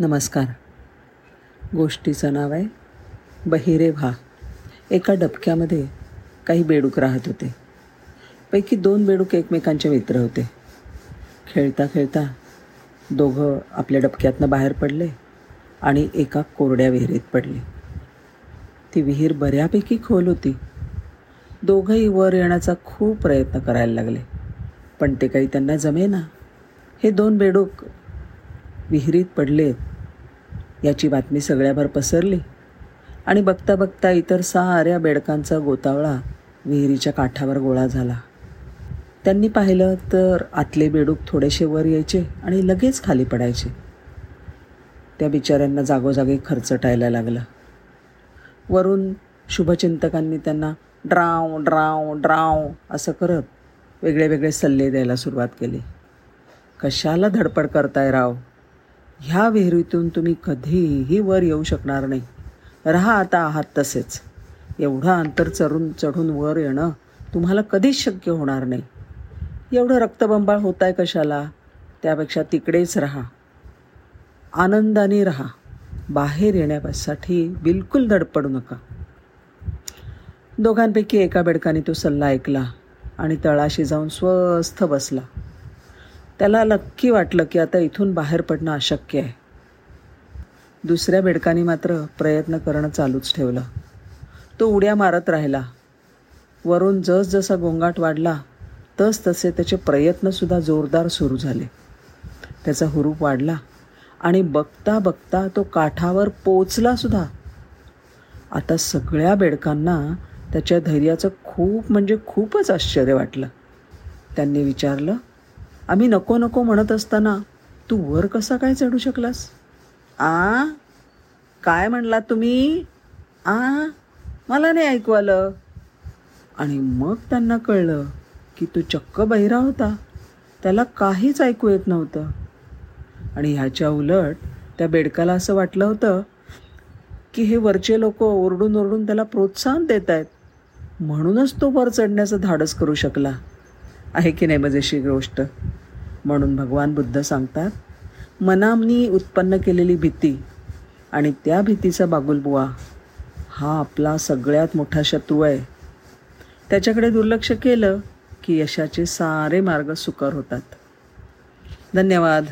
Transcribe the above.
नमस्कार. गोष्टीचं नाव आहे बहिरे व्हा. एका डबक्यामध्ये काही बेडूक राहत होते. पैकी दोन बेडूक एकमेकांचे मित्र होते. खेळता खेळता दोघं आपल्या डबक्यातनं बाहेर पडले आणि एका कोरड्या विहिरीत पडले. ती विहीर बऱ्यापैकी खोल होती. दोघंही वर येण्याचा खूप प्रयत्न करायला लागले. पण ते काही त्यांना जमेना. हे दोन बेडूक विहिरीत पडलेत याची बातमी सगळ्याभर पसरली. आणि बघता बघता इतर साऱ्या बेडकांचा गोतावळा विहिरीच्या काठावर गोळा झाला. त्यांनी पाहिलं तर आतले बेडूक थोडेसे वर यायचे आणि लगेच खाली पडायचे. त्या बिचाऱ्यांना जागोजागी खर्चटायला लागलं. वरून शुभचिंतकांनी त्यांना ड्राव ड्राव ड्राव असं करत वेगळे वेगळे सल्ले द्यायला सुरुवात केली. कशाला धडपड करताय राव? ह्या विहिरीतून तुम्ही कधीही वर येऊ शकणार नाही. राहा आता आहात तसेच. एवढं अंतर चढून चढून वर येणं तुम्हाला कधीच शक्य होणार नाही. एवढं रक्तबंबाळ होत आहे कशाला? त्यापेक्षा तिकडेच राहा. आनंदाने राहा. बाहेर येण्यासाठी बिलकुल धडपडू नका. दोघांपैकी एका बेडकाने तो सल्ला ऐकला आणि तळाशी जाऊन स्वस्थ बसला. त्याला नक्की वाटलं की आता इथून बाहेर पडणं अशक्य आहे. दुसऱ्या बेडकाने मात्र प्रयत्न करणं चालूच ठेवलं. तो उड्या मारत राहिला. वरून जसजसा गोंगाट वाढला तस तसे त्याचे प्रयत्नसुद्धा जोरदार सुरू झाले. त्याचा हुरूप वाढला आणि बघता बघता तो काठावर पोचलासुद्धा आता सगळ्या बेडकांना त्याच्या धैर्याचं खूप म्हणजे खूपच आश्चर्य वाटलं. त्यांनी विचारलं आम्ही नको नको म्हणत असताना तू वर कसा काय चढू शकलास? आ? काय म्हणलात तुम्ही? आ? मला नाही ऐकू आलं. आणि मग त्यांना कळलं की तो चक्क बहिरा होता. त्याला काहीच ऐकू येत नव्हतं. आणि ह्याच्या उलट त्या बेडकाला असं वाटलं होतं की हे वरचे लोक ओरडून ओरडून त्याला प्रोत्साहन देत आहेत म्हणूनच तो वर चढण्याचं धाडस करू शकला. आहे की नाही मजेशी गोष्ट? म्हणून भगवान बुद्ध सांगतात मनामनी उत्पन्न केलेली भीती आणि त्या भीतीचा बागुलबुवा हा आपला सगळ्यात मोठा शत्रू आहे. त्याच्याकडे दुर्लक्ष केलं की यशाचे सारे मार्ग सुकर होतात. धन्यवाद.